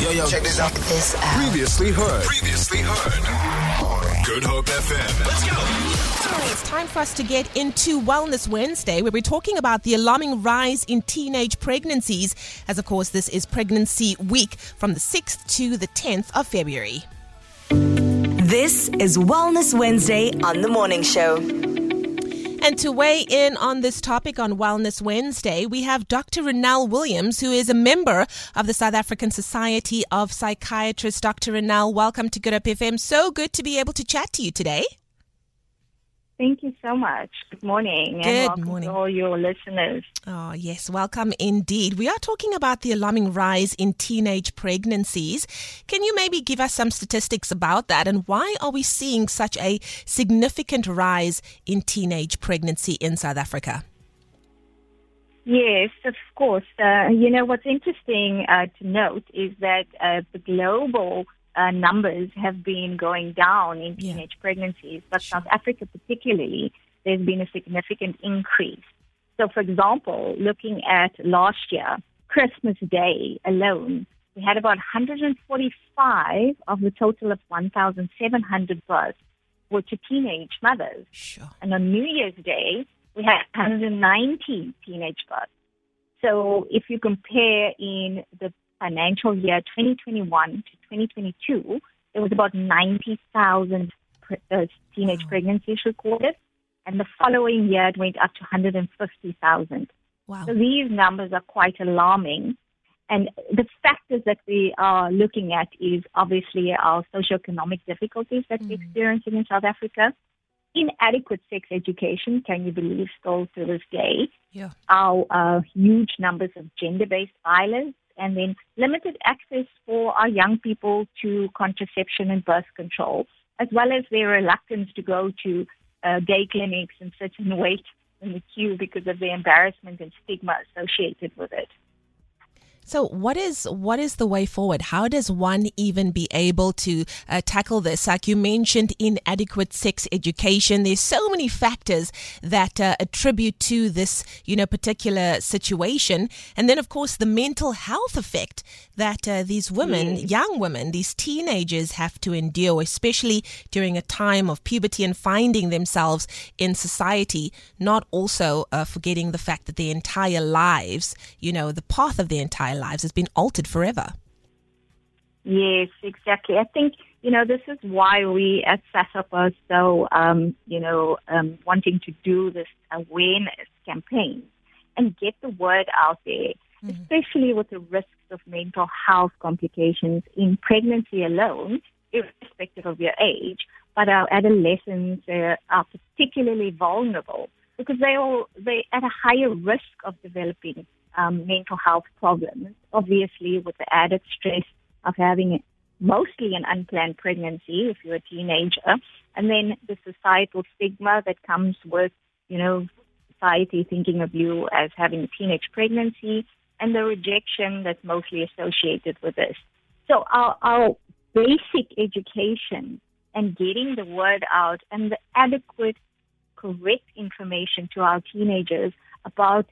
Yo, yo, check this out. This out. Previously heard. Previously heard. Good Hope FM. Let's go. It's time for us to get into Wellness Wednesday, where we're talking about the alarming rise in teenage pregnancies, as of course, this is Pregnancy Week from the 6th to the 10th of February. This is Wellness Wednesday on The Morning Show. And to weigh in on this topic on Wellness Wednesday, we have Dr. Ronell Williams, who is a member of the South African Society of Psychiatrists. Dr. Ronell, welcome to Good Hope FM. So good to be able to chat to you today. Thank you so much. Good morning. Good and welcome morning. to all your listeners. Oh, yes, welcome indeed. We are talking about the alarming rise in teenage pregnancies. Can you maybe give us some statistics about that and why are we seeing such a significant rise in teenage pregnancy in South Africa? Yes, of course. Uh, you know, what's interesting uh, to note is that uh, the global uh, numbers have been going down in Yeah. teenage pregnancies, but South Africa particularly, there's been a significant increase. So, for example, looking at last year, Christmas Day alone, we had about 145 of the total of 1,700 births were to teenage mothers. Sure. And on New Year's Day, we had 190 teenage births. So if you compare in the financial year 2021 to 2022, there was about 90,000 uh, teenage Wow. pregnancies recorded. And the following year, it went up to 150,000. Wow. So these numbers are quite alarming. And the factors that we are looking at is obviously our socioeconomic difficulties that we're experiencing in South Africa. Inadequate sex education, can you believe, still to this day. Yeah. Our uh, huge numbers of gender-based violence, and then limited access for our young people to contraception and birth control, as well as their reluctance to go to uh, gay clinics and sit and wait in the queue because of the embarrassment and stigma associated with it. So, what is what is the way forward? How does one even be able to uh, tackle this? Like you mentioned, inadequate sex education. There's so many factors that uh, attribute to this, you know, particular situation, and then of course the mental health effect that uh, these women, young women, these teenagers have to endure, especially during a time of puberty and finding themselves in society. Not also uh, forgetting the fact that their entire lives, you know, the path of their entire lives has been altered forever. Yes, exactly. I think, you know, this is why we at SASOP are so, um, you know, um, wanting to do this awareness campaign and get the word out there, especially with the risks of mental health complications in pregnancy alone, irrespective of your age. But our adolescents uh, are particularly vulnerable because they are they at a higher risk of developing um, mental health problems. Obviously, with the added stress of having mostly an unplanned pregnancy if you're a teenager, and then the societal stigma that comes with, you know, society thinking of you as having a teenage pregnancy, and the rejection that's mostly associated with this. So our, our basic education and getting the word out and the adequate, correct information to our teenagers about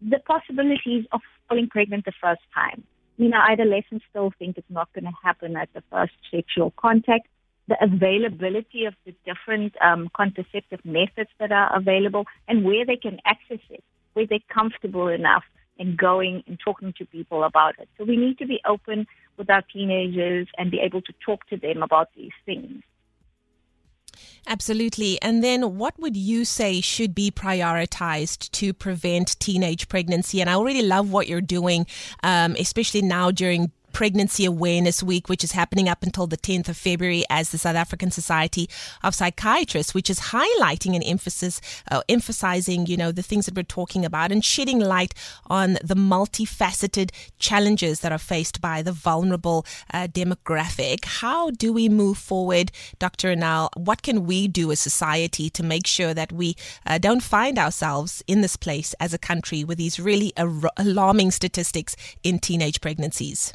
the possibilities of falling pregnant the first time. You know, adolescents still think it's not going to happen at the first sexual contact. The availability of the different um, contraceptive methods that are available and where they can access it, where they're comfortable enough in going and talking to people about it. So we need to be open with our teenagers and be able to talk to them about these things. Absolutely. And then what would you say should be prioritized to prevent teenage pregnancy? And I already love what you're doing, um, especially now during Pregnancy Awareness Week, which is happening up until the 10th of February as the South African Society of Psychiatrists, which is highlighting an emphasis, uh, emphasizing, you know, the things that we're talking about and shedding light on the multifaceted challenges that are faced by the vulnerable uh, demographic. How do we move forward, Dr. Ronell? What can we do as society to make sure that we uh, don't find ourselves in this place as a country with these really ar- alarming statistics in teenage pregnancies?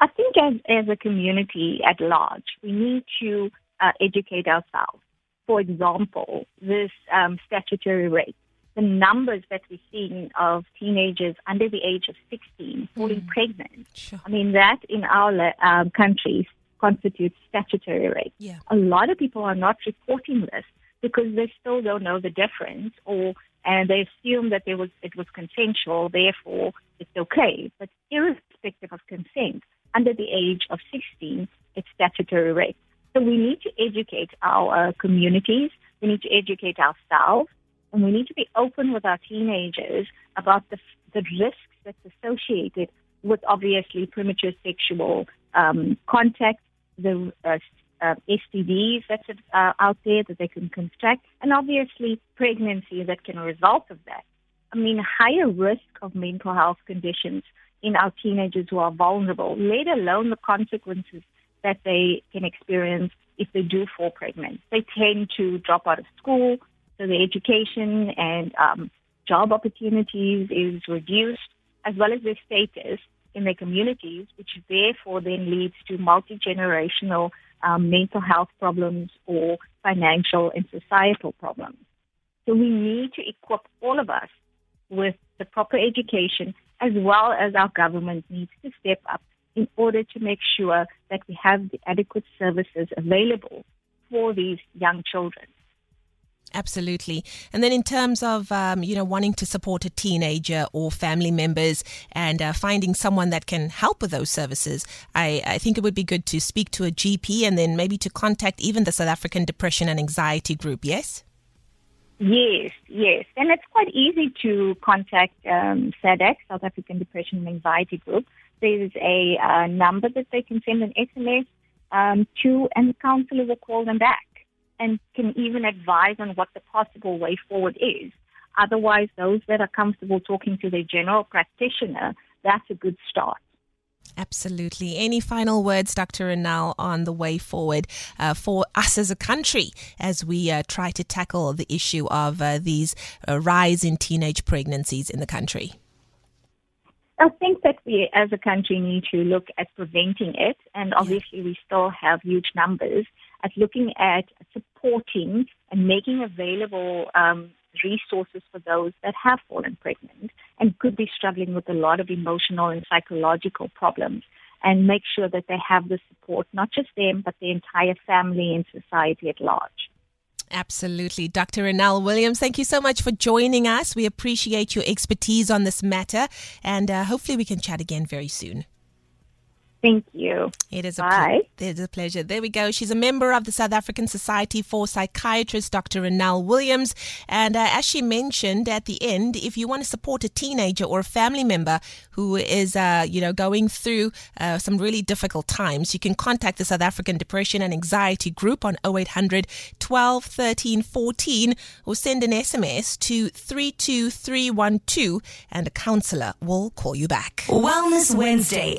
I think as, as a community at large, we need to uh, educate ourselves. For example, this um, statutory rape. the numbers that we're seeing of teenagers under the age of 16 falling mm. pregnant, sure. I mean, that in our um, country constitutes statutory rape. Yeah. A lot of people are not reporting this because they still don't know the difference or and they assume that there was it was consensual, therefore it's okay. But irrespective of consent, under the age of 16, it's statutory rape. So we need to educate our communities, we need to educate ourselves, and we need to be open with our teenagers about the, the risks that's associated with obviously premature sexual um, contact, the uh, uh, STDs that's uh, out there that they can contract, and obviously pregnancy that can result of that. I mean, higher risk of mental health conditions in our teenagers who are vulnerable, let alone the consequences that they can experience if they do fall pregnant. They tend to drop out of school, so the education and um, job opportunities is reduced, as well as their status in their communities, which therefore then leads to multi-generational um, mental health problems or financial and societal problems. So we need to equip all of us with the proper education as well as our government needs to step up in order to make sure that we have the adequate services available for these young children. Absolutely. And then in terms of, um, you know, wanting to support a teenager or family members and uh, finding someone that can help with those services, I, I think it would be good to speak to a GP and then maybe to contact even the South African Depression and Anxiety Group, yes? Yes, yes. And it's quite easy to contact um, SADAG, South African Depression and Anxiety Group. There's a uh, number that they can send an SMS um, to, and the counselor will call them back and can even advise on what the possible way forward is. Otherwise, those that are comfortable talking to their general practitioner, that's a good start. Absolutely. Any final words, Dr. Ronell, on the way forward uh, for us as a country as we uh, try to tackle the issue of uh, these uh, rise in teenage pregnancies in the country? I think that we as a country need to look at preventing it, and obviously yeah. we still have huge numbers, at looking at supporting and making available um, resources for those that have fallen pregnant and could be struggling with a lot of emotional and psychological problems and make sure that they have the support, not just them, but the entire family and society at large. Absolutely. Dr. Ronell Williams, thank you so much for joining us. We appreciate your expertise on this matter, and uh, hopefully we can chat again very soon. Thank you. It is a, Bye. Ple- it is a pleasure. There we go. She's a member of the South African Society for Psychiatrists, Dr. Ronell Williams. And uh, as she mentioned at the end, if you want to support a teenager or a family member who is, uh, you know, going through uh, some really difficult times, you can contact the South African Depression and Anxiety Group on 0800 12 13 14 or send an SMS to 32312 and a counselor will call you back. Wellness Wednesday.